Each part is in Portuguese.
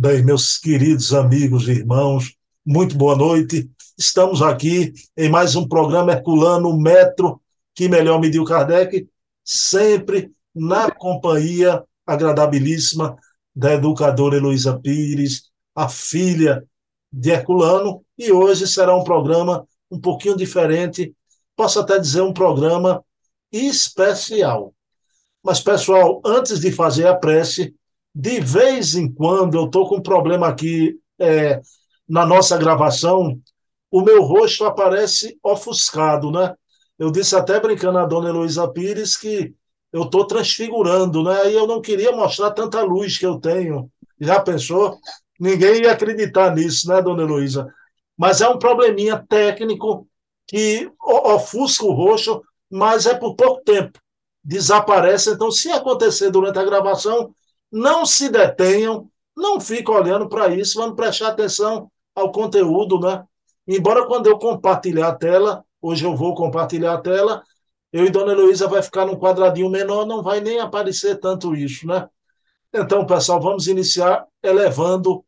Bem, meus queridos amigos e irmãos, muito boa noite. Estamos aqui em mais um programa Herculano Metro, que melhor mediu Kardec, sempre na companhia agradabilíssima da educadora Heloísa Pires, a filha de Herculano, e hoje será um programa um pouquinho diferente, posso até dizer um programa especial. Mas, pessoal, antes de fazer a prece, de vez em quando eu estou com um problema aqui é, na nossa gravação, o meu rosto aparece ofuscado, né? Eu disse até brincando a dona Heloísa Pires que eu estou transfigurando, né? E eu não queria mostrar tanta luz que eu tenho. Já pensou? Ninguém ia acreditar nisso, né, dona Heloísa? Mas é um probleminha técnico que ofusca o rosto, mas é por pouco tempo. Desaparece. Então, se acontecer durante a gravação, não se detenham, não fiquem olhando para isso, vamos prestar atenção ao conteúdo, né? Embora quando eu compartilhar a tela, hoje eu vou compartilhar a tela, eu e Dona Heloísa vai ficar num quadradinho menor, não vai nem aparecer tanto isso, né? Então, pessoal, vamos iniciar elevando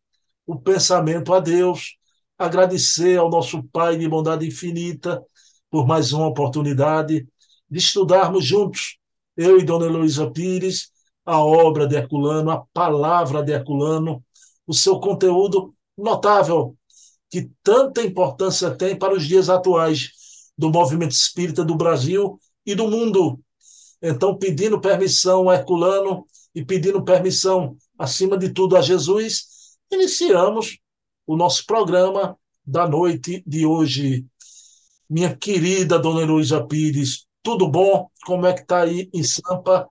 o pensamento a Deus, agradecer ao nosso Pai de bondade infinita por mais uma oportunidade de estudarmos juntos, eu e Dona Heloísa Pires, a obra de Herculano, a palavra de Herculano, o seu conteúdo notável, que tanta importância tem para os dias atuais do movimento espírita do Brasil e do mundo. Então, pedindo permissão a Herculano e pedindo permissão, acima de tudo, a Jesus, iniciamos o nosso programa da noite de hoje. Minha querida Dona Heloísa Pires, tudo bom? Como é que está aí em Sampa?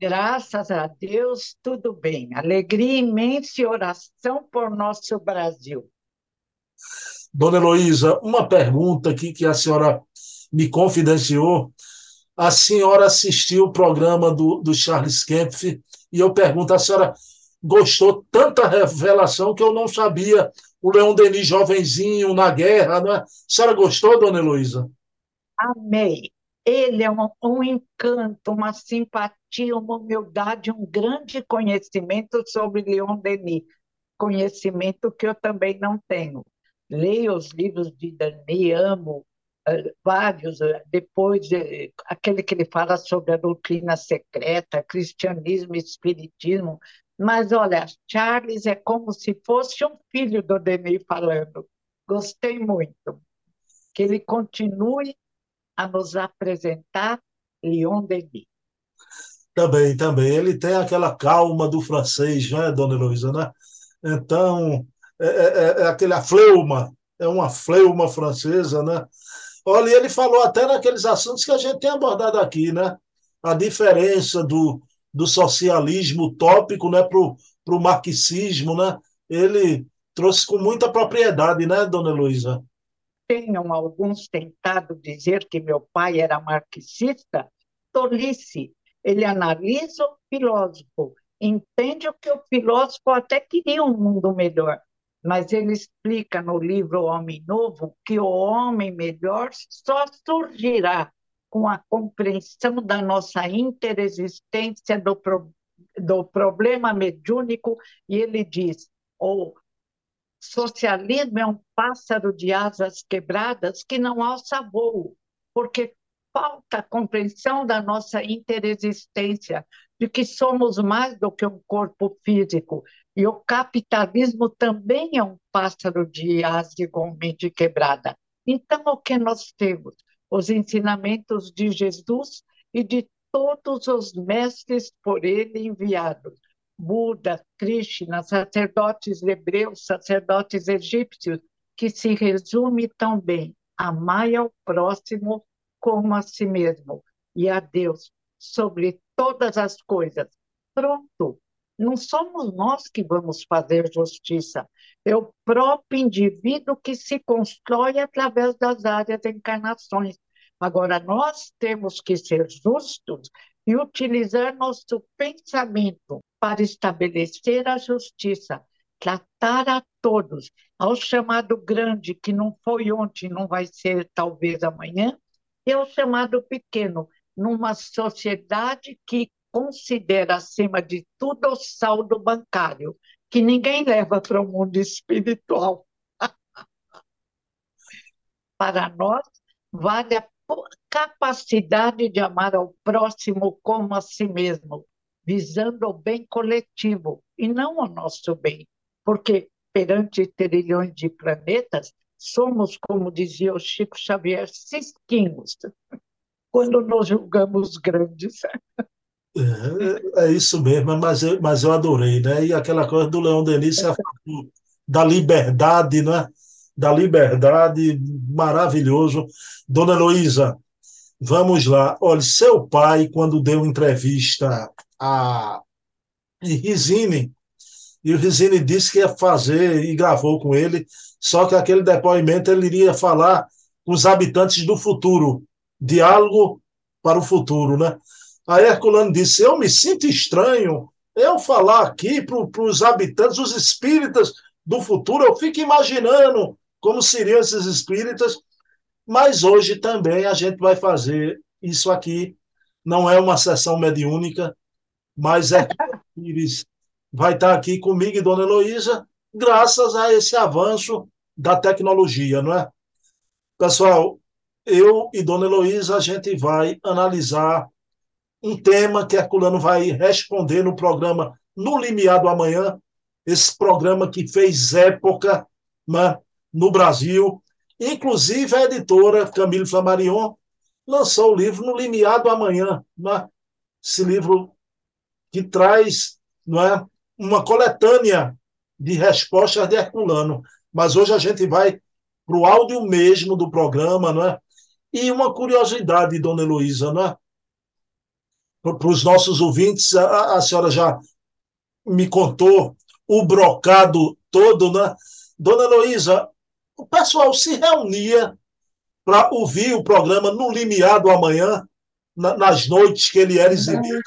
Graças a Deus, tudo bem. Alegria imensa e oração por nosso Brasil. Dona Heloísa, uma pergunta aqui que a senhora me confidenciou. A senhora assistiu o programa do, do Charles Kempf e eu pergunto, a senhora gostou tanta revelação que eu não sabia o Leão Denis jovenzinho na guerra, não é? A senhora gostou, dona Heloísa? Amei. Ele é um, um, encanto, uma simpatia, uma humildade, um grande conhecimento sobre Leon Denis, conhecimento que eu também não tenho. Leio os livros de Denis, amo uh, vários, uh, depois uh, aquele que ele fala sobre a doutrina secreta, cristianismo, espiritismo, mas olha, Charles é como se fosse um filho do Denis falando. Gostei muito. Que ele continue a nos apresentar Leon Denis. Também, também. Ele tem aquela calma do francês, não é, dona Heloísa? Né? Então, é, é, é, é aquele fleuma, é uma fleuma francesa, né? Olha, ele falou até naqueles assuntos que a gente tem abordado aqui, né? A diferença do, do socialismo utópico né, para o marxismo, né? Ele trouxe com muita propriedade, né, dona Heloísa? Tenham alguns tentado dizer que meu pai era marxista, tolice. Ele analisa o filósofo, entende o que o filósofo até queria um mundo melhor, mas ele explica no livro Homem Novo que o homem melhor só surgirá com a compreensão da nossa interexistência do, pro, do problema mediúnico, e ele diz: o Socialismo é um pássaro de asas quebradas que não alça voo, porque falta compreensão da nossa interexistência, de que somos mais do que um corpo físico. E o capitalismo também é um pássaro de asas igualmente quebrada. Então, o que nós temos? Os ensinamentos de Jesus e de todos os mestres por ele enviados Buda, Krishna, sacerdotes hebreus, sacerdotes egípcios, que se resume tão bem: amai ao próximo como a si mesmo e a Deus sobre todas as coisas. Pronto. Não somos nós que vamos fazer justiça, é o próprio indivíduo que se constrói através das áreas encarnações. Agora, nós temos que ser justos e utilizar nosso pensamento para estabelecer a justiça, tratar a todos, ao chamado grande, que não foi ontem, não vai ser talvez amanhã, e ao chamado pequeno, numa sociedade que considera, acima de tudo, o saldo bancário. que ninguém leva para o mundo espiritual. para nós, vale a capacidade de amar ao próximo como a si mesmo, visando o bem coletivo e não o nosso bem, porque perante trilhões de planetas, somos, como dizia o Chico Xavier, cisquinhos, quando nos julgamos grandes. É, é isso mesmo, mas eu, mas eu adorei, né? E aquela coisa do Leão Denis, da liberdade, né? Da liberdade, maravilhoso. Dona Heloísa, vamos lá. Olha, seu pai, quando deu entrevista a Rizine, e o Rizine disse que ia fazer e gravou com ele, só que aquele depoimento ele iria falar com os habitantes do futuro, diálogo para o futuro, né? Aí Herculano disse: Eu me sinto estranho eu falar aqui para os habitantes, os espíritas do futuro, eu fico imaginando como seriam esses espíritas, mas hoje também a gente vai fazer isso aqui. Não é uma sessão mediúnica, mas é Pires vai estar aqui comigo e Dona Heloísa, graças a esse avanço da tecnologia, não é? Pessoal, eu e Dona Heloísa, a gente vai analisar um tema que Herculano vai responder no programa No Limiar do Amanhã, esse programa que fez época né, no Brasil. Inclusive, a editora Camille Flammarion lançou o livro No Limiar do Amanhã. Né? Esse livro que traz não é, uma coletânea de respostas de Herculano. Mas hoje a gente vai para o áudio mesmo do programa, não é? E uma curiosidade, dona Heloísa, não é? Para os nossos ouvintes, a, a senhora já me contou o brocado todo, né? Dona Heloísa, o pessoal se reunia para ouvir o programa no limiar do amanhã, na, nas noites que ele era exibido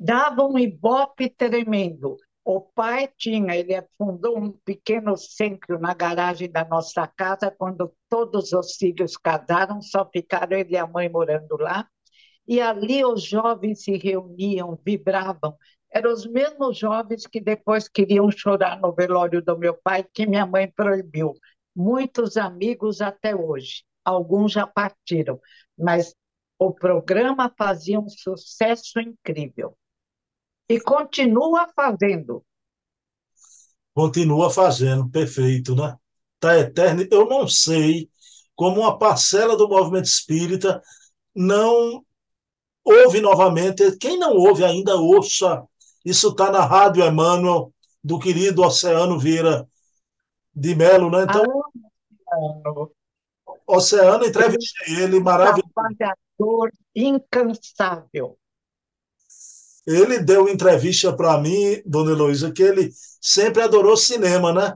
dava um ibope tremendo. O pai tinha, ele fundou um pequeno centro na garagem da nossa casa, quando todos os filhos casaram, só ficaram ele e a mãe morando lá. E ali os jovens se reuniam, vibravam. Eram os mesmos jovens que depois queriam chorar no velório do meu pai, que minha mãe proibiu. Muitos amigos até hoje, alguns já partiram, mas o programa fazia um sucesso incrível. E continua fazendo. Continua fazendo, perfeito, né? Está eterno. Eu não sei como uma parcela do movimento espírita não ouve novamente. Quem não ouve ainda, ouça. Isso está na Rádio Emmanuel, do querido Oceano Vieira de Melo, né? Então, Oceano, Oceano entrevistei ele, maravilhoso. Trabalhador incansável. Ele deu entrevista para mim, dona Heloísa, que ele sempre adorou cinema, né?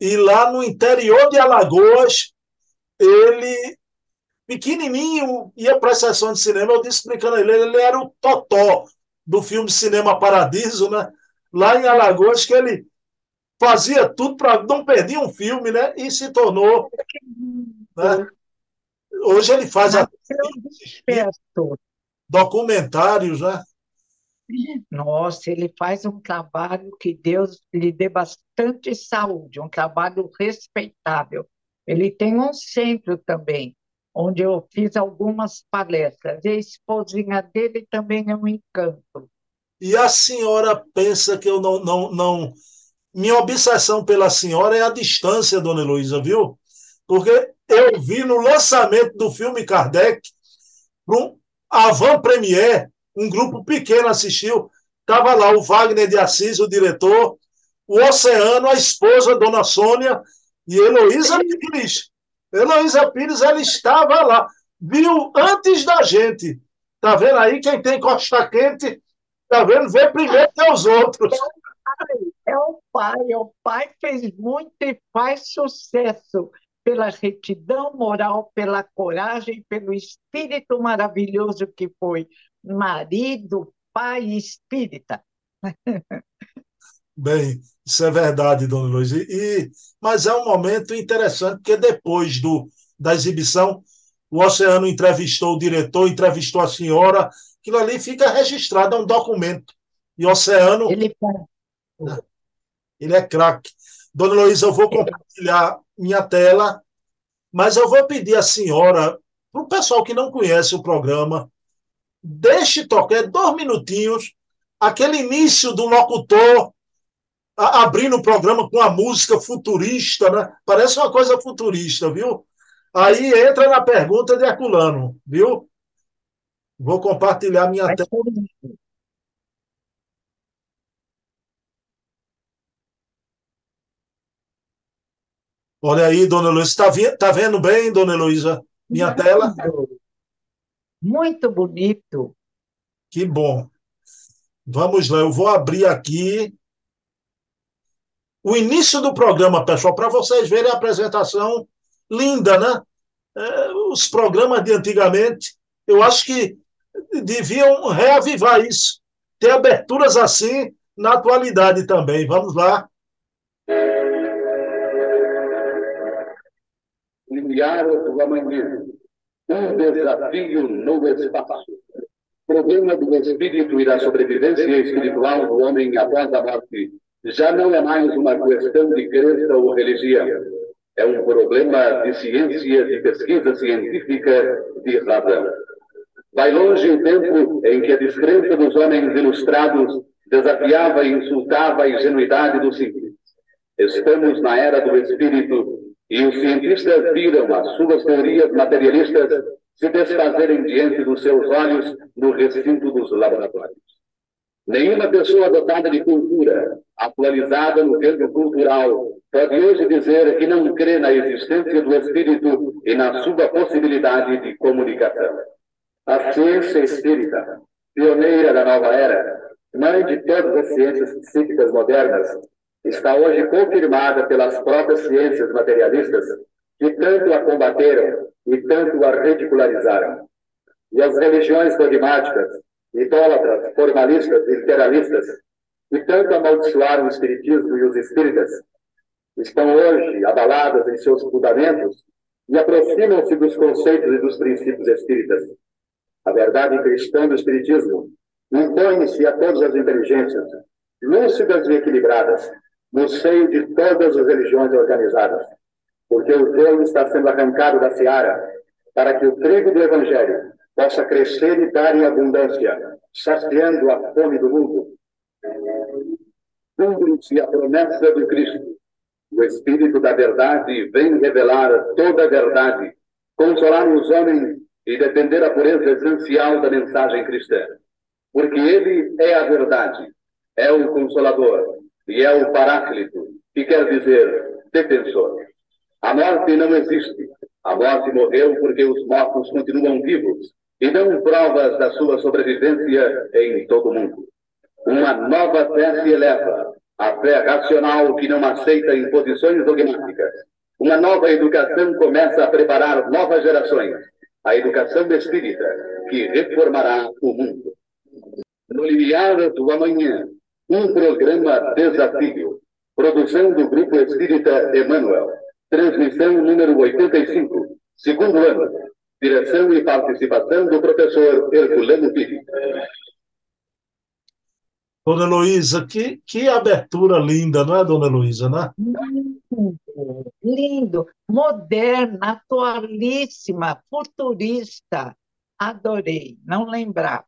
E lá no interior de Alagoas, ele, pequenininho, ia para a sessão de cinema. Eu disse explicando a ele, ele era o totó do filme Cinema Paradiso, né? Lá em Alagoas, que ele fazia tudo para não perder um filme, né? E se tornou. Né? Hoje ele faz a... documentários, né? Nossa, ele faz um trabalho que Deus lhe dê bastante saúde, um trabalho respeitável. Ele tem um centro também, onde eu fiz algumas palestras. E a esposinha dele também é um encanto. E a senhora pensa que eu não. não, não... Minha obsessão pela senhora é a distância, dona Heloísa, viu? Porque eu vi no lançamento do filme Kardec, um avant-première, um grupo pequeno assistiu. Estava lá o Wagner de Assis, o diretor, o Oceano, a esposa, Dona Sônia, e Heloísa Pires. Heloísa Pires, ela estava lá. Viu antes da gente. Tá vendo aí? Quem tem costa quente, tá vendo? Vê primeiro que os outros. É o pai, é o pai fez muito e faz sucesso pela retidão moral, pela coragem, pelo espírito maravilhoso que foi marido, pai espírita. Bem, isso é verdade, dona Luiz. E, mas é um momento interessante, porque depois do, da exibição, o Oceano entrevistou o diretor, entrevistou a senhora, aquilo ali fica registrado, é um documento. E o Oceano. Ele, Ele é craque. Dona Luísa, eu vou compartilhar minha tela, mas eu vou pedir à senhora, para o pessoal que não conhece o programa, deixe tocar dois minutinhos, aquele início do locutor abrindo o programa com a música futurista, né? Parece uma coisa futurista, viu? Aí entra na pergunta de Herculano, viu? Vou compartilhar minha tela. Olha aí, dona Luísa. Está tá vendo bem, dona Luísa, minha Muito tela? Muito bonito. Que bom. Vamos lá, eu vou abrir aqui o início do programa, pessoal, para vocês verem a apresentação linda, né? É, os programas de antigamente, eu acho que deviam reavivar isso, ter aberturas assim na atualidade também. Vamos lá. Enviar o amanhã, um desafio no espaço. Problema do espírito e da sobrevivência espiritual do homem após a morte já não é mais uma questão de crença ou religião. É um problema de ciência, de pesquisa científica, de razão. Vai longe o tempo em que a descrença dos homens ilustrados desafiava e insultava a ingenuidade do simples. Estamos na era do espírito e os cientistas viram as suas teorias materialistas se desfazerem diante dos seus olhos no recinto dos laboratórios. Nenhuma pessoa dotada de cultura, atualizada no campo cultural, pode hoje dizer que não crê na existência do espírito e na sua possibilidade de comunicação. A ciência espírita, pioneira da nova era, mãe de todas as ciências psíquicas modernas, está hoje confirmada pelas próprias ciências materialistas que tanto a combateram e tanto a ridicularizaram. E as religiões dogmáticas, idólatras, formalistas literalistas, que tanto amaldiçoaram o Espiritismo e os espíritas, estão hoje abaladas em seus fundamentos e aproximam-se dos conceitos e dos princípios espíritas. A verdade cristã do Espiritismo impõe-se a todas as inteligências, lúcidas e equilibradas, no seio de todas as religiões organizadas, porque o joio está sendo arrancado da seara para que o trigo do Evangelho possa crescer e dar em abundância, saciando a fome do mundo. Cumpre-se a promessa do Cristo. O Espírito da Verdade vem revelar toda a verdade, consolar os homens e defender a pureza essencial da mensagem cristã. Porque Ele é a verdade, é o Consolador e é o Paráclito, que quer dizer defensor. A morte não existe. A morte morreu porque os mortos continuam vivos e dão provas da sua sobrevivência em todo o mundo. Uma nova fé se eleva, a fé racional que não aceita imposições dogmáticas. Uma nova educação começa a preparar novas gerações, a educação espírita, que reformará o mundo. No limiar do amanhã, um programa desafio, produção do Grupo Espírita Emmanuel, transmissão número 85, segundo ano, Direção e participação do professor Herculano Pires. Dona Luísa, que, que abertura linda, não é, Dona Luísa, né? Lindo, lindo, moderna, atualíssima, futurista. Adorei, não lembrava.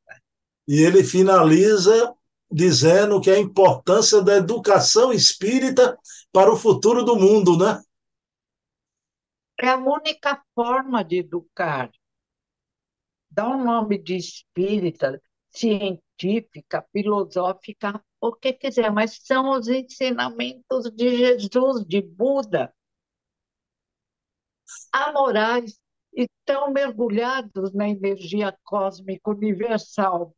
E ele finaliza dizendo que a importância da educação espírita para o futuro do mundo, né? É a única forma de educar. Dá um nome de espírita, científica, filosófica, o que quiser, mas são os ensinamentos de Jesus, de Buda. Amorais estão mergulhados na energia cósmica universal.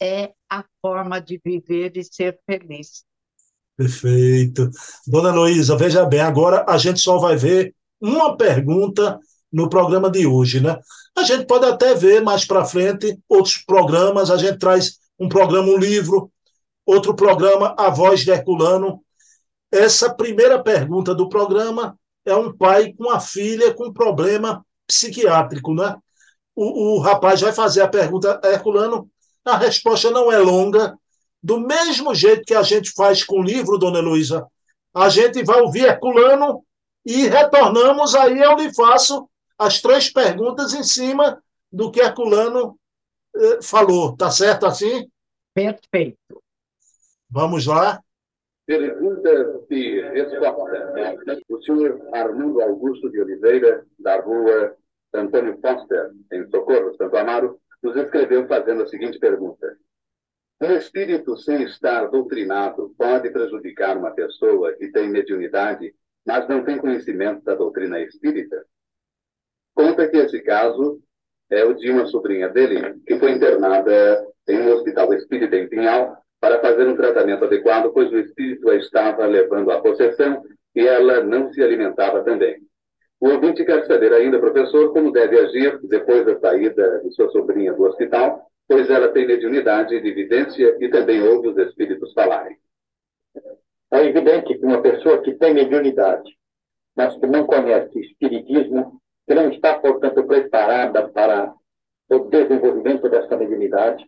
É a forma de viver e ser feliz. Perfeito. Dona Luísa, veja bem, agora a gente só vai ver uma pergunta no programa de hoje, né? A gente pode até ver mais para frente outros programas, a gente traz um programa, um livro, outro programa, A Voz de Herculano. Essa primeira pergunta do programa é um pai com a filha com problema psiquiátrico, né? O, o rapaz vai fazer a pergunta, Herculano, a resposta não é longa, Do mesmo jeito que a gente faz com o livro, dona Heloísa, a gente vai ouvir Herculano e retornamos, aí eu lhe faço as três perguntas em cima do que Herculano eh, falou. Tá certo assim? Perfeito. Vamos lá. Pergunta e resposta. O senhor Armando Augusto de Oliveira, da rua Antônio Foster, em Socorro, Santo Amaro, nos escreveu fazendo a seguinte pergunta. Um espírito sem estar doutrinado pode prejudicar uma pessoa que tem mediunidade, mas não tem conhecimento da doutrina espírita? Conta que esse caso é o de uma sobrinha dele, que foi internada em um hospital espírita em Pinhal para fazer um tratamento adequado, pois o espírito a estava levando à possessão e ela não se alimentava também. O ouvinte quer saber ainda, professor, como deve agir depois da saída de sua sobrinha do hospital, pois ela tem mediunidade de evidência e também ouve os espíritos falarem. É evidente que uma pessoa que tem mediunidade, mas que não conhece espiritismo, que não está, portanto, preparada para o desenvolvimento dessa mediunidade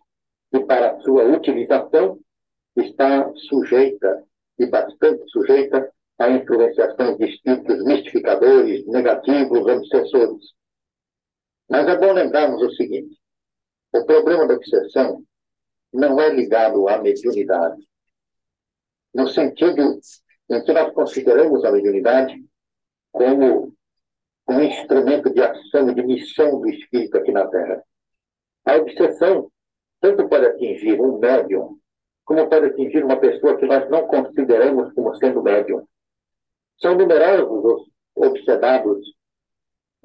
e para sua utilização, está sujeita, e bastante sujeita, à influenciação de espíritos mistificadores, negativos, obsessores. Mas é bom lembrarmos o seguinte: o problema da obsessão não é ligado à mediunidade. No sentido em que nós consideramos a mediunidade como um instrumento de ação de missão do espírito aqui na Terra. A obsessão tanto pode atingir um médium, como pode atingir uma pessoa que nós não consideramos como sendo médium. São numerosos os obsedados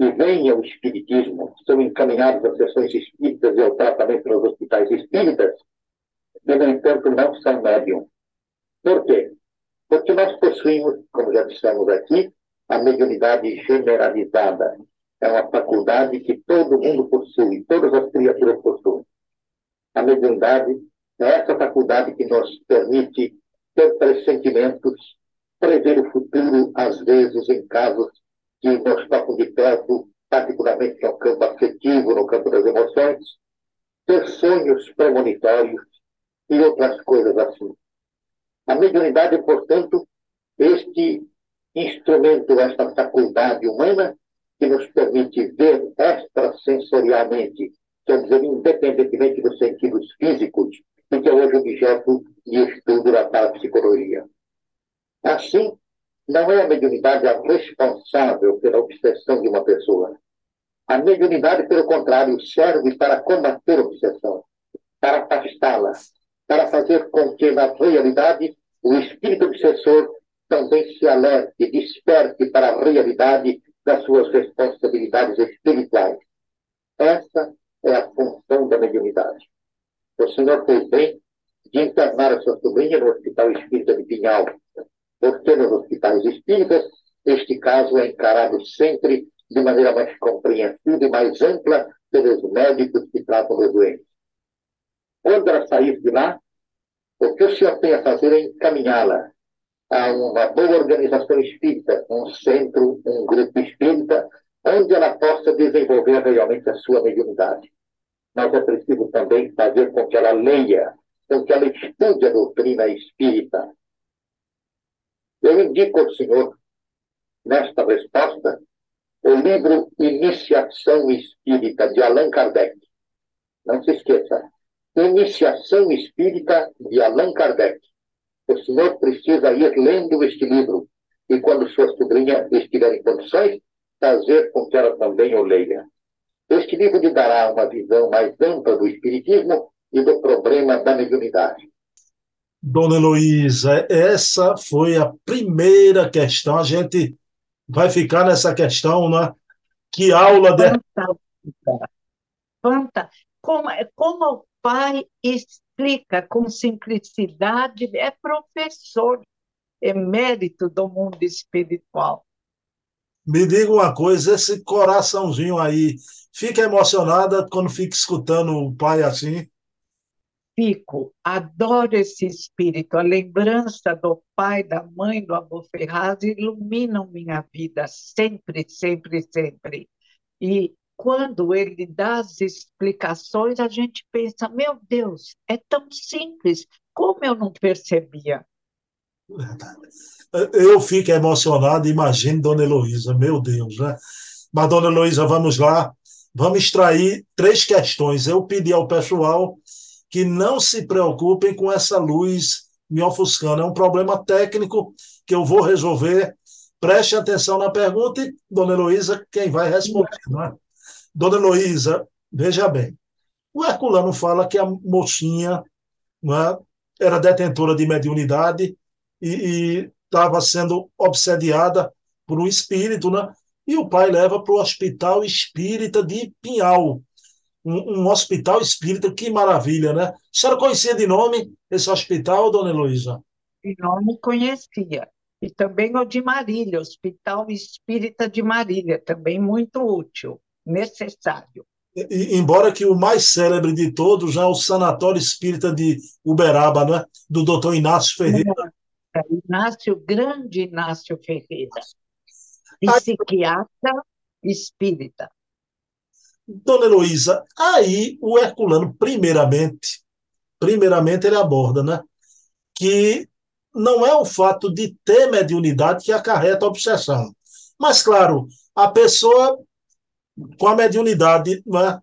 que vêm ao espiritismo, são encaminhados às sessões espíritas e ao tratamento nos hospitais espíritas, e, no entanto, não são médium. Por quê? Porque nós possuímos, como já dissemos aqui, a mediunidade generalizada. É uma faculdade que todo mundo possui, todas as criaturas possuem. A mediunidade é essa faculdade que nos permite ter pressentimentos, prever o futuro, às vezes em casos que nos tocam de perto, particularmente no campo afetivo, no campo das emoções, ter sonhos premonitórios e outras coisas assim. A mediunidade, portanto, este instrumento, esta faculdade humana que nos permite ver extrasensorialmente, quer dizer, independentemente dos sentidos físicos, e que é hoje objeto de estudo da parapsicologia. Assim, não é a mediunidade a responsável pela obsessão de uma pessoa. A mediunidade, pelo contrário, serve para combater a obsessão, para afastá-la, para fazer com que, na realidade, o espírito obsessor também se alerte, desperte para a realidade das suas responsabilidades espirituais. Essa é a função da mediunidade. O senhor fez bem de internar a sua sobrinha no Hospital Espírita de Pinhal, porque nos hospitais espíritas este caso é encarado sempre de maneira mais compreensiva e mais ampla pelos médicos que tratam dos doentes. Quando ela sair de lá, o que o senhor tem a fazer é encaminhá-la a uma boa organização espírita, um centro, um grupo espírita, onde ela possa desenvolver realmente a sua mediunidade. Mas é preciso também fazer com que ela leia, com que ela estude a doutrina espírita, eu indico ao senhor, nesta resposta, o livro Iniciação Espírita, de Allan Kardec. Não se esqueça. Iniciação Espírita, de Allan Kardec. O senhor precisa ir lendo este livro e, quando sua sobrinha estiver em condições, fazer com que ela também o leia. Este livro lhe dará uma visão mais ampla do Espiritismo e do problema da mediunidade. Dona Heloísa, essa foi a primeira questão. A gente vai ficar nessa questão, né? Que aula de. Fanta. Como, como o pai explica com simplicidade, é professor emérito do mundo espiritual. Me diga uma coisa, esse coraçãozinho aí, fica emocionada quando fica escutando o pai assim? Fico, adoro esse espírito, a lembrança do pai, da mãe, do avô Ferraz iluminam minha vida sempre, sempre, sempre. E quando ele dá as explicações, a gente pensa, meu Deus, é tão simples, Como eu não percebia? Eu fico emocionado, imagine Dona Heloísa, meu Deus, né? Mas, Dona Heloísa, vamos lá, vamos extrair três questões. Eu pedi ao pessoal que não se preocupem com essa luz me ofuscando. É um problema técnico que eu vou resolver. Preste atenção na pergunta e, Dona Heloísa, quem vai responder. Né? Dona Heloísa, veja bem, o Herculano fala que a mocinha né, era detentora de mediunidade e estava sendo obsediada por um espírito, né? E o pai leva para o Hospital Espírita de Pinhal, um, um, hospital espírita, que maravilha, né? A senhora conhecia de nome esse hospital, dona Heloísa? De nome conhecia. E também o de Marília, Hospital Espírita de Marília, também muito útil, necessário. E, embora que o mais célebre de todos é o Sanatório Espírita de Uberaba, né? do doutor Inácio Ferreira. É, Inácio, grande Inácio Ferreira, psiquiatra espírita. Dona Heloísa, aí o Herculano, primeiramente, primeiramente ele aborda, né? Que não é o fato de ter mediunidade que acarreta a obsessão. Mas, claro, a pessoa com a mediunidade né,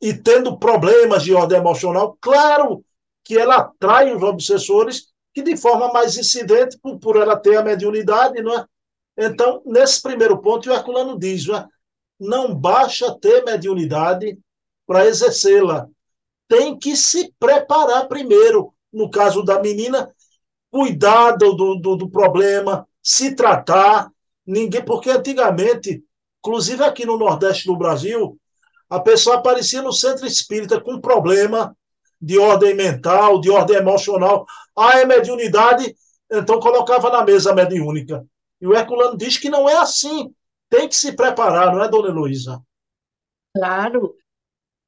e tendo problemas de ordem emocional, claro que ela atrai os obsessores que de forma mais incidente, por, por ela ter a mediunidade, não é? Então, nesse primeiro ponto, o Herculano diz, não, é? Não basta ter mediunidade para exercê-la. Tem que se preparar primeiro. No caso da menina, cuidar do, do, do problema, se tratar. Ninguém, porque antigamente, inclusive aqui no Nordeste do Brasil, a pessoa aparecia no centro espírita com problema de ordem mental, de ordem emocional. Ah, é mediunidade, então colocava na mesa mediúnica. E o Herculano diz que não é assim. Tem que se preparar, não é, dona Heloísa? Claro.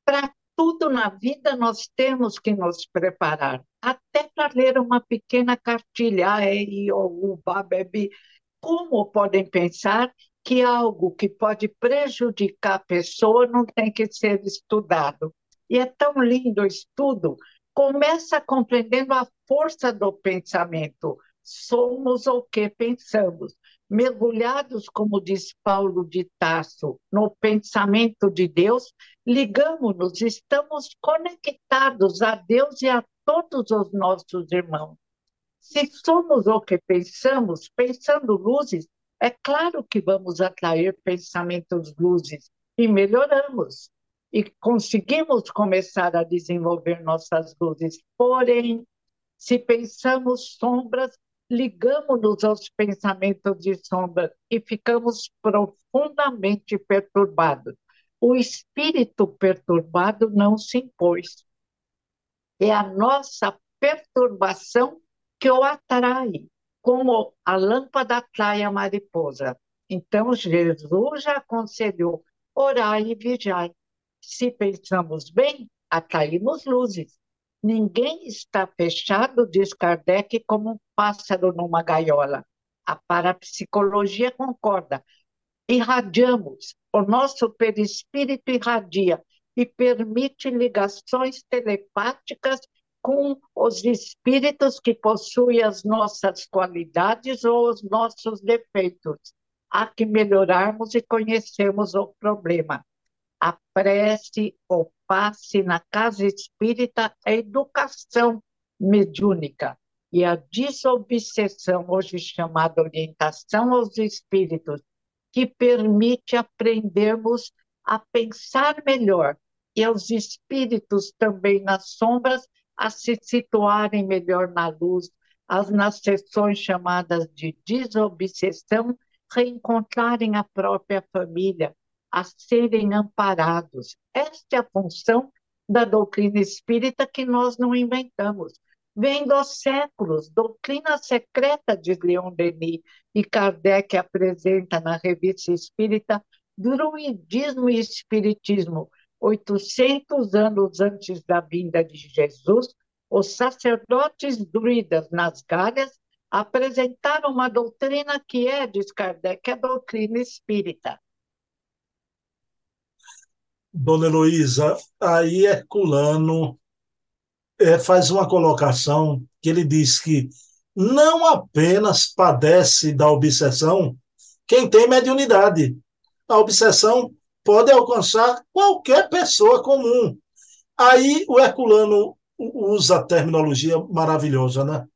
Para tudo na vida nós temos que nos preparar. Até para ler uma pequena cartilha, aí, ou bebi. Como podem pensar que algo que pode prejudicar a pessoa não tem que ser estudado? E é tão lindo o estudo. Começa compreendendo a força do pensamento. Somos o que pensamos. Mergulhados, como diz Paulo de Tasso, no pensamento de Deus, ligamos-nos, estamos conectados a Deus e a todos os nossos irmãos. Se somos o que pensamos, pensando luzes, é claro que vamos atrair pensamentos luzes e melhoramos e conseguimos começar a desenvolver nossas luzes. Porém, se pensamos sombras, ligamos-nos aos pensamentos de sombras e ficamos profundamente perturbados. O espírito perturbado não se impôs. É a nossa perturbação que o atrai, como a lâmpada atrai a mariposa. Então, Jesus já aconselhou: orai e vigiai se pensamos bem, atraímos luzes. Ninguém está fechado, diz Kardec, como um pássaro numa gaiola. A parapsicologia concorda. Irradiamos, o nosso perispírito irradia e permite ligações telepáticas com os espíritos que possuem as nossas qualidades ou os nossos defeitos. Há que melhorarmos e conhecermos o problema a prece, o passe na casa espírita, a educação mediúnica. E a desobsessão, hoje chamada orientação aos espíritos, que permite aprendermos a pensar melhor e aos espíritos também nas sombras a se situarem melhor na luz, as nas sessões chamadas de desobsessão reencontrarem a própria família, a serem amparados. Esta é a função da doutrina espírita que nós não inventamos. Vem dos séculos, doutrina secreta de Leon Denis, e Kardec apresenta na Revista Espírita Druidismo e Espiritismo, 800 anos antes da vinda de Jesus, os sacerdotes druidas nas Galhas apresentaram uma doutrina que é, diz Kardec, a doutrina espírita. Dona Heloísa, aí Herculano é, faz uma colocação que ele diz que não apenas padece da obsessão quem tem mediunidade. A obsessão pode alcançar qualquer pessoa comum. Aí o Herculano usa a terminologia maravilhosa, né?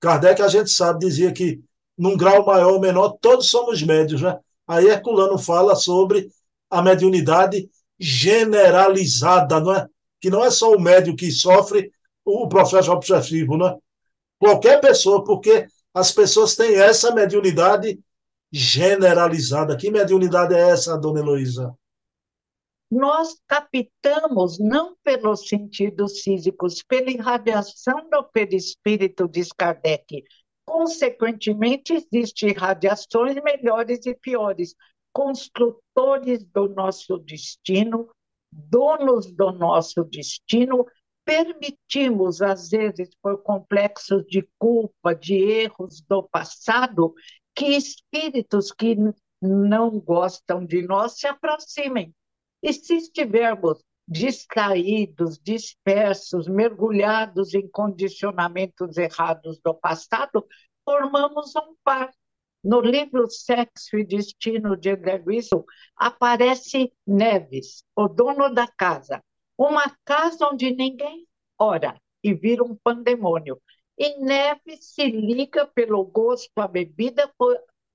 Kardec, a gente sabe, dizia que num grau maior ou menor, todos somos médios, né? Aí Herculano fala sobre a mediunidade generalizada, não é? Que não é só o médio que sofre o processo obsessivo, né? Qualquer pessoa, porque as pessoas têm essa mediunidade generalizada. Que mediunidade é essa, dona Heloísa? Nós captamos, não pelos sentidos físicos, pela irradiação do perispírito, diz Kardec. Consequentemente, existem radiações melhores e piores, construtores do nosso destino, donos do nosso destino, permitimos, às vezes, por complexos de culpa, de erros do passado, que espíritos que não gostam de nós se aproximem. E se estivermos distraídos, dispersos, mergulhados em condicionamentos errados do passado, formamos um par. No livro Sexo e Destino de André Wilson, aparece Neves, o dono da casa, uma casa onde ninguém ora e vira um pandemônio. E Neve se liga pelo gosto à bebida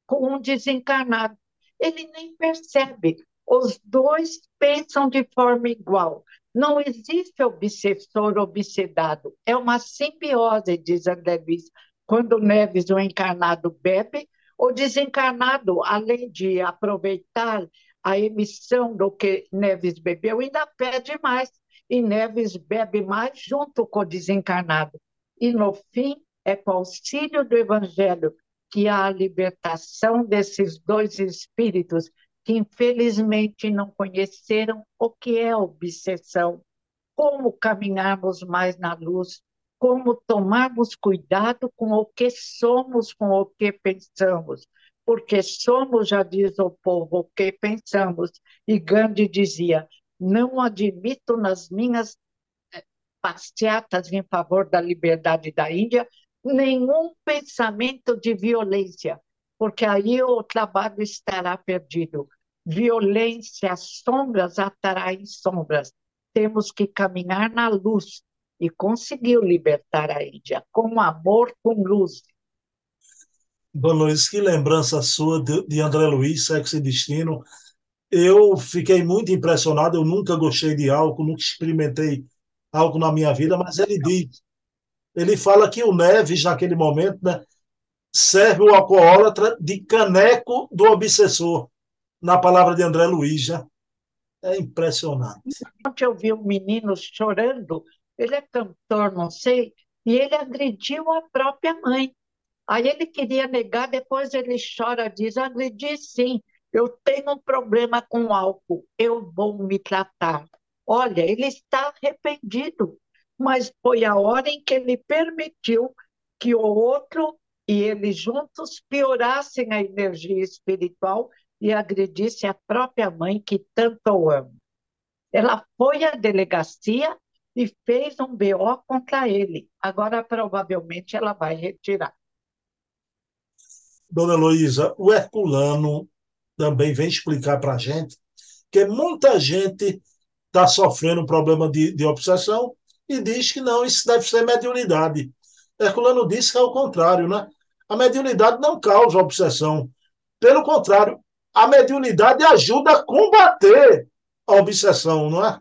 com um desencarnado. Ele nem percebe. Os dois pensam de forma igual. Não existe obsessor obsedado. É uma simbiose, diz André Luiz. Quando Neves, o encarnado, bebe, o desencarnado, além de aproveitar a emissão do que Neves bebeu, ainda pede mais e Neves bebe mais junto com o desencarnado. E, no fim, é com auxílio do Evangelho que há a libertação desses dois espíritos que, infelizmente, não conheceram o que é obsessão, como caminharmos mais na luz, como tomarmos cuidado com o que somos, com o que pensamos, porque somos, já diz o povo, o que pensamos. E Gandhi dizia: não admito nas minhas eh, passeatas em favor da liberdade da Índia nenhum pensamento de violência, porque aí o trabalho estará perdido. Violência, sombras atraem sombras. Temos que caminhar na luz e conseguiu libertar a Índia com amor, com luz. Dona Luiz, que lembrança sua de, de André Luiz, Sexo e Destino. Eu fiquei muito impressionado, eu nunca gostei de álcool, nunca experimentei álcool na minha vida, mas ele diz, ele fala que o Neves, naquele momento, né, serve o alcoólatra de caneco do obsessor, na palavra de André Luiz. Já. É impressionante. Ontem eu vi um menino chorando, ele é cantor, não sei, e ele agrediu a própria mãe. Aí ele queria negar, depois ele chora, diz: agredi sim, eu tenho um problema com álcool, eu vou me tratar. Olha, ele está arrependido, mas foi a hora em que ele permitiu que o outro e ele juntos piorassem a energia espiritual e agredisse a própria mãe que tanto o ama. Ela foi à delegacia e fez um BO contra ele. Agora, provavelmente, ela vai retirar. Dona Heloísa, o Herculano também vem explicar para a gente que muita gente está sofrendo um problema de, de obsessão e diz que não, isso deve ser mediunidade. Herculano disse que é o contrário, né? A mediunidade não causa obsessão. Pelo contrário, a mediunidade ajuda a combater a obsessão, não é?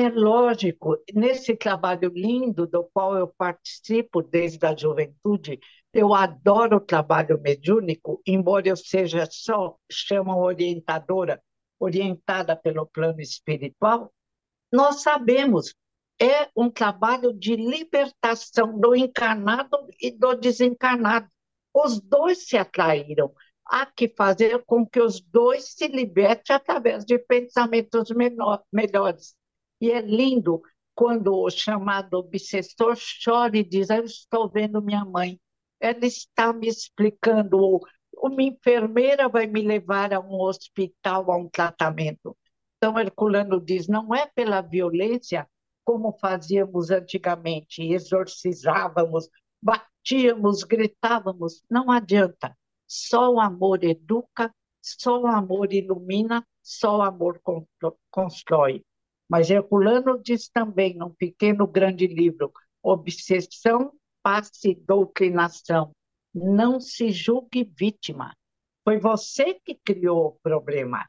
É lógico, nesse trabalho lindo do qual eu participo desde a juventude, eu adoro o trabalho mediúnico, embora eu seja só, chamam orientadora, orientada pelo plano espiritual, nós sabemos, é um trabalho de libertação do encarnado e do desencarnado. Os dois se atraíram. Há que fazer com que os dois se libertem através de pensamentos menor, melhores. E é lindo quando o chamado obsessor chora e diz: Eu estou vendo minha mãe ela está me explicando, uma enfermeira vai me levar a um hospital, a um tratamento. Então, Herculano diz, não é pela violência, como fazíamos antigamente, exorcizávamos, batíamos, gritávamos. Não adianta. Só o amor educa, só o amor ilumina, só o amor constrói. Mas Herculano diz também, num pequeno grande livro, obsessão, passe doutrinação. Não se julgue vítima. Foi você que criou o problema.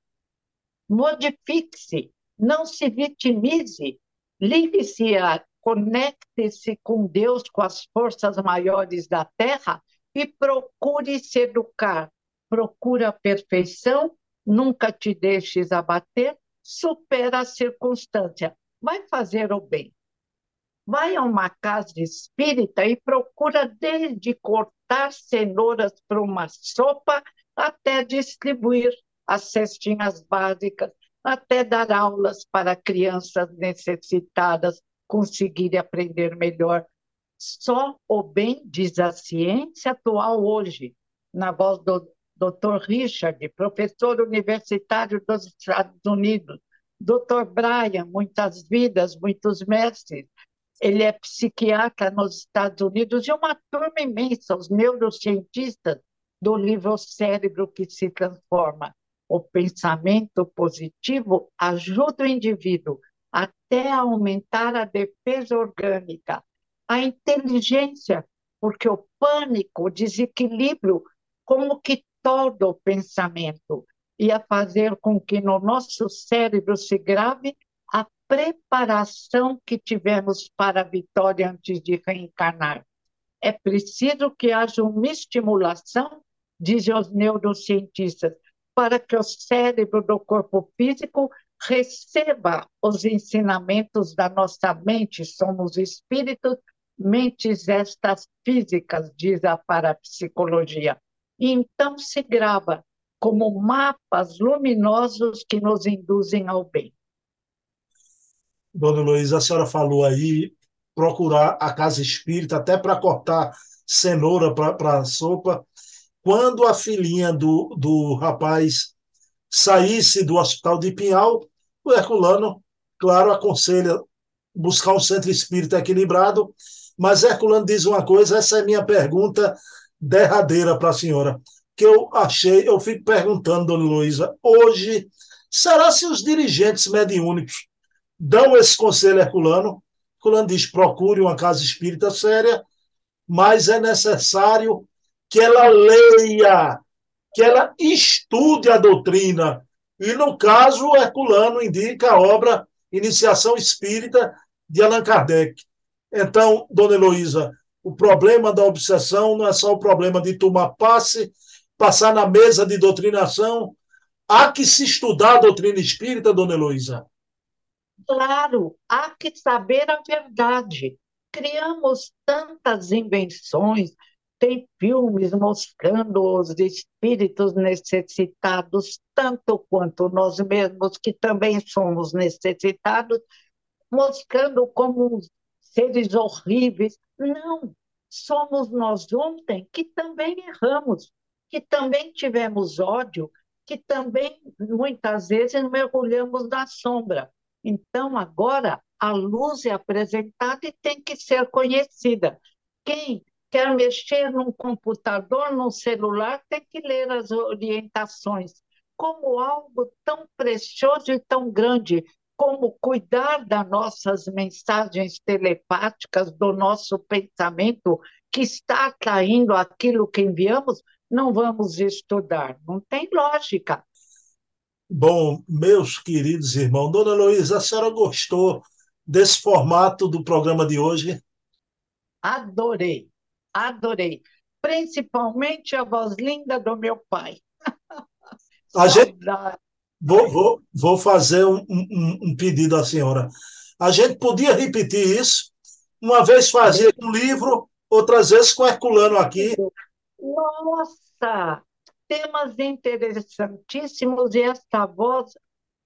Modifique-se, não se vitimize, ligue-se, conecte-se com Deus, com as forças maiores da Terra e procure se educar. Procure a perfeição, nunca te deixes abater, supera a circunstância. Vai fazer o bem. Vai a uma casa espírita e procura desde cortar cenouras para uma sopa até distribuir as cestinhas básicas, até dar aulas para crianças necessitadas conseguirem aprender melhor. Só o bem, diz a ciência atual hoje, na voz do Dr. Richard, professor universitário dos Estados Unidos, Dr. Brian, muitas vidas, muitos mestres. Ele é psiquiatra nos Estados Unidos e uma turma imensa, os neurocientistas do livro Cérebro que se Transforma. O pensamento positivo ajuda o indivíduo até a aumentar a defesa orgânica, a inteligência, porque o pânico, o desequilíbrio, como que todo o pensamento, e a fazer com que no nosso cérebro se grave a preparação que tivemos para a vitória antes de reencarnar. É preciso que haja uma estimulação, dizem os neurocientistas, para que o cérebro do corpo físico receba os ensinamentos da nossa mente. Somos espíritos, mentes estas físicas, diz a parapsicologia. E então se grava como mapas luminosos que nos induzem ao bem. Dona Luísa, a senhora falou aí procurar a casa espírita até para cortar cenoura para sopa. Quando a filhinha do, do rapaz saísse do hospital de Pinhal, o Herculano, claro, aconselha buscar um centro espírita equilibrado, mas Herculano diz uma coisa, essa é minha pergunta derradeira para a senhora, que eu achei, eu fico perguntando, dona Luísa, hoje, será se os dirigentes mediúnicos dão esse conselho Herculano? Herculano diz, procure uma casa espírita séria, mas é necessário que ela leia, que ela estude a doutrina. E, no caso, Herculano indica a obra Iniciação Espírita de Allan Kardec. Então, dona Heloísa, o problema da obsessão não é só o problema de tomar passe, passar na mesa de doutrinação. Há que se estudar a doutrina espírita, dona Heloísa. Claro, há que saber a verdade. Criamos tantas invenções, tem filmes mostrando os espíritos necessitados, tanto quanto nós mesmos, que também somos necessitados, mostrando como seres horríveis. Não, somos nós ontem que também erramos, que também tivemos ódio, que também muitas vezes mergulhamos na sombra. Então, agora, a luz é apresentada e tem que ser conhecida. Quem quer mexer num computador, num celular, tem que ler as orientações. Como algo tão precioso e tão grande, como cuidar das nossas mensagens telepáticas, do nosso pensamento, que está atraindo aquilo que enviamos, não vamos estudar. Não tem lógica. Bom, meus queridos irmãos, Dona Luísa, a senhora gostou desse formato do programa de hoje? Adorei adorei. Principalmente a voz linda do meu pai. A gente, vou, vou, vou fazer um, um, um pedido à senhora. A gente podia repetir isso? Uma vez fazia com livro, outras vezes com Herculano aqui. Nossa! Temas interessantíssimos e esta voz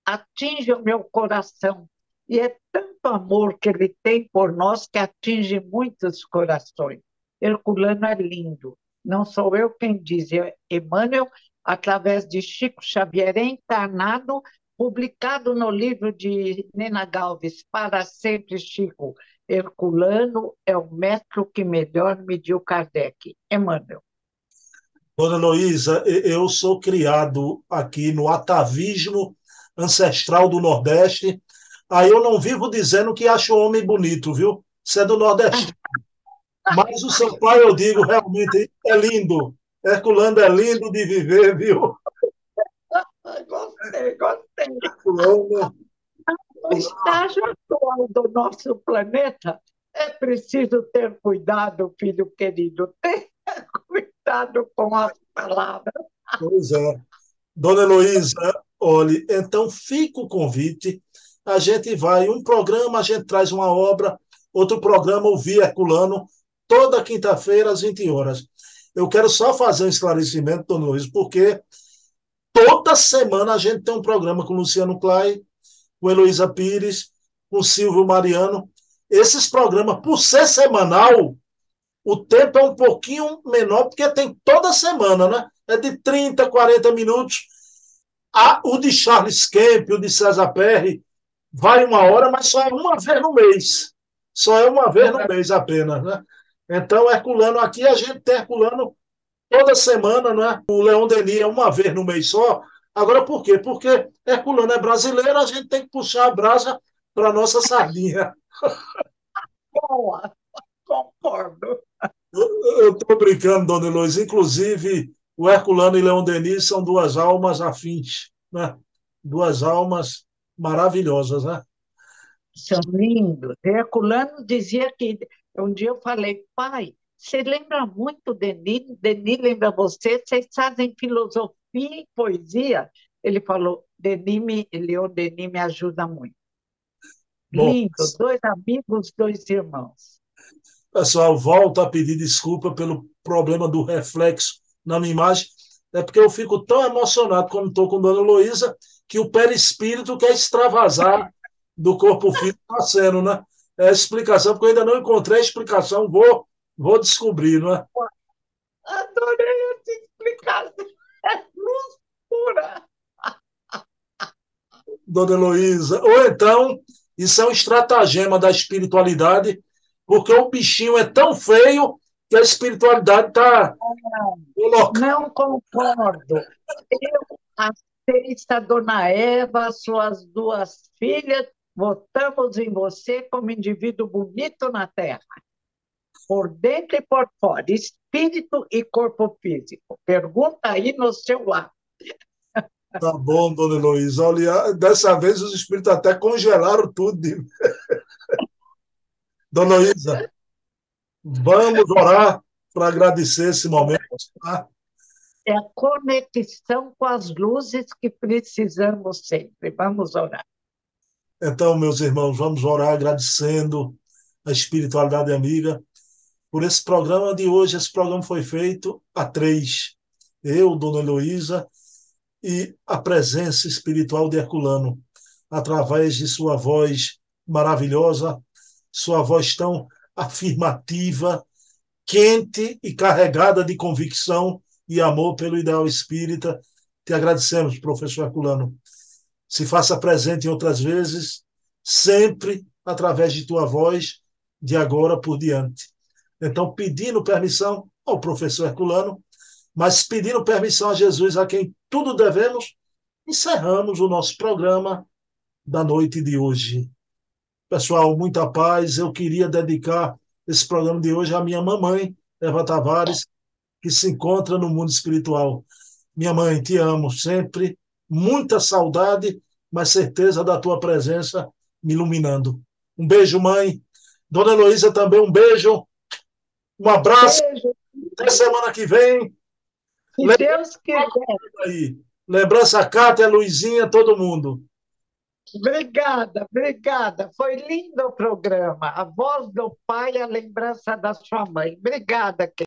atinge o meu coração. E é tanto amor que ele tem por nós que atinge muitos corações. Herculano é lindo. Não sou eu quem diz, é Emmanuel, através de Chico Xavier encarnado, publicado no livro de Nina Galves, Para Sempre Chico, Herculano é o metro que melhor mediu Kardec. Emmanuel. Dona Heloísa, eu sou criado aqui no atavismo ancestral do Nordeste. Aí eu não vivo dizendo que acho o homem bonito, viu? Você é do Nordeste. Mas o seu pai, eu digo, realmente é lindo. Herculano é lindo de viver, viu? Gostei, gostei. Herculano. O estágio atual do nosso planeta é preciso ter cuidado, filho querido. Tenha cuidado com as palavras. Pois é. Dona Heloísa, olhe, então fica o convite. A gente vai, um programa, a gente traz uma obra, outro programa, o Via Herculano, toda quinta-feira, às 20 horas. Eu quero só fazer um esclarecimento, Dona Luiz, porque toda semana a gente tem um programa com o Luciano Clay, com Heloísa Pires, com Silvio Mariano. Esses programas, por ser semanal, o tempo é um pouquinho menor, porque tem toda semana, né? É de 30, 40 minutos. Ah, o de Charles Kemp, o de César Perry, vai uma hora, mas só é uma vez no mês. Só é uma vez no mês apenas, né? Então, Herculano, aqui a gente tem Herculano toda semana, né? O Leão Denis é uma vez no mês só. Agora, por quê? Porque Herculano é brasileiro, a gente tem que puxar a brasa para a nossa sardinha. Boa, concordo. Eu estou brincando, dona Eloísa. Inclusive, o Herculano e Leão Denis são duas almas afins, né? Duas almas maravilhosas, né? São lindos. Herculano dizia que um dia eu falei, pai, você lembra muito Denis, Denis lembra você, vocês fazem filosofia e poesia. Ele falou, Denis me, Leon Denis me ajuda muito. Bom, Lindo, dois amigos, dois irmãos. Pessoal, volto a pedir desculpa pelo problema do reflexo na minha imagem. É porque eu fico tão emocionado quando estou com Dona Luísa que o perispírito quer extravasar do corpo físico está sendo, né? É, explicação, porque eu ainda não encontrei a explicação, vou, vou descobrir, não é? Adorei essa explicação. É luz pura. Dona Heloísa. Ou então, isso é um estratagema da espiritualidade, porque o bichinho é tão feio que a espiritualidade está. Não concordo. Eu, a sexta, Dona Eva, suas duas filhas, Votamos em você como indivíduo bonito na Terra, por dentro e por fora, espírito e corpo físico. Pergunta aí no seu lado. Tá bom, dona Heloísa. Olha, dessa vez os espíritos até congelaram tudo. dona Heloísa, vamos orar para agradecer esse momento. Tá? É a conexão com as luzes que precisamos sempre. Vamos orar. Então, meus irmãos, vamos orar agradecendo a espiritualidade amiga por esse programa de hoje. Esse programa foi feito a três. Eu, Dona Heloísa, e a presença espiritual de Herculano, através de sua voz maravilhosa, sua voz tão afirmativa, quente e carregada de convicção e amor pelo ideal espírita. Te agradecemos, professor Herculano se faça presente em outras vezes, sempre através de tua voz, de agora por diante. Então, pedindo permissão ao professor Herculano, mas pedindo permissão a Jesus, a quem tudo devemos, encerramos o nosso programa da noite de hoje. Pessoal, muita paz. Eu queria dedicar esse programa de hoje à minha mamãe, Eva Tavares, que se encontra no mundo espiritual. Minha mãe, te amo sempre muita saudade, mas certeza da tua presença me iluminando. Um beijo, mãe. Dona Heloísa também, um beijo. Um abraço. Beijo. Até semana que vem. Se Lembra... Deus quiser. Lembrança Cátia, Luizinha, todo mundo. Obrigada, obrigada. Foi lindo o programa. A voz do pai, a lembrança da sua mãe. Obrigada,